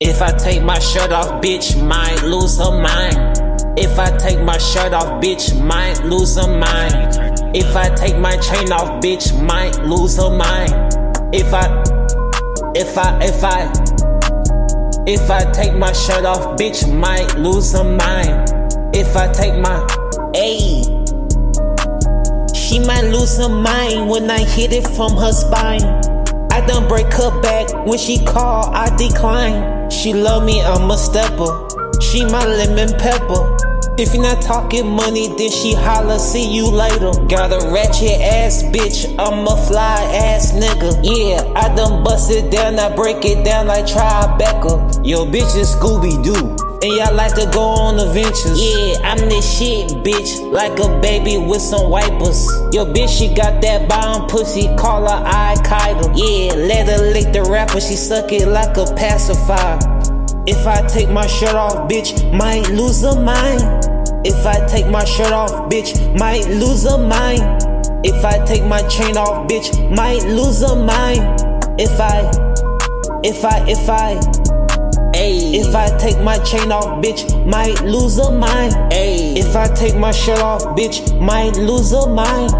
If I take my shirt off, bitch might lose her mind. If I take my shirt off, bitch might lose her mind. If I take my chain off, bitch might lose her mind. If I, if I, if I, if I take my shirt off, bitch might lose her mind. If I take my, ayy. She might lose her mind when I hit it from her spine. I done break her back when she call, I decline. She love me, I'm a stepper. She my lemon pepper. If you're not talking money, then she holla, see you later. Got a ratchet ass bitch, I'm a fly ass nigga. Yeah, I done bust it down, I break it down like Tribeca. Yo, bitch is Scooby Doo. And y'all like to go on adventures. Yeah, I'm this shit, bitch. Like a baby with some wipers. Yo, bitch, she got that bomb pussy, call her Al Qaeda. Yeah, let her lick the rapper, she suck it like a pacifier. If I take my shirt off, bitch, might lose her mind. If I take my shirt off, bitch, might lose her mind. If I take my chain off, bitch, might lose her mind. If I, if I, if I. Ayy. If I take my chain off, bitch, might lose her mind. Ayy. If I take my shirt off, bitch, might lose her mind.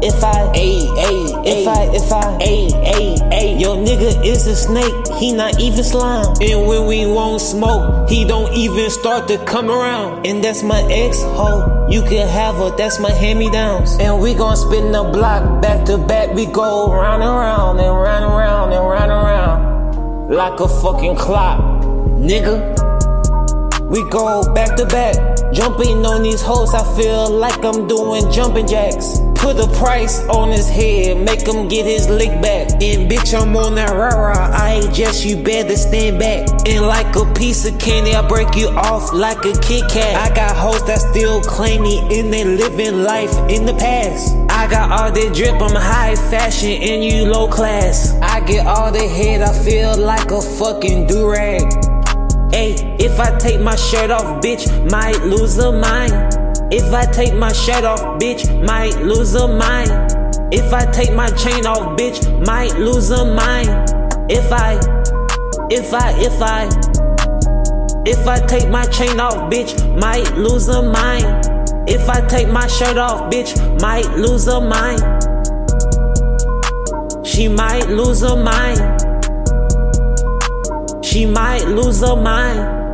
If I, ayy, ayy, if I, if I, ayy, ayy, ayy, yo nigga is a snake, he not even slime. And when we won't smoke, he don't even start to come around. And that's my ex hoe, you can have her, that's my hand me downs. And we gon' spin the block back to back, we go round and round and round and round and round and round like a fucking clock nigga. We go back to back, jumping on these hoes. I feel like I'm doing jumping jacks. Put a price on his head, make him get his lick back. And bitch, I'm on that rah. I ain't just, you better stand back. And like a piece of candy, I break you off like a Kit Kat. I got hoes that still claim me and they living life in the past. I got all that drip, I'm high fashion and you low class. I get all the head, I feel like a fucking durag. Hey, if I take my shirt off, bitch, might lose her mind. If I take my shirt off, bitch, might lose her mind. If I take my chain off, bitch, might lose her mind. If I, if I, if I, if I take my chain off, bitch, might lose her mind. If I take my shirt off, bitch, might lose her mind. She might lose her mind. She might lose her mind.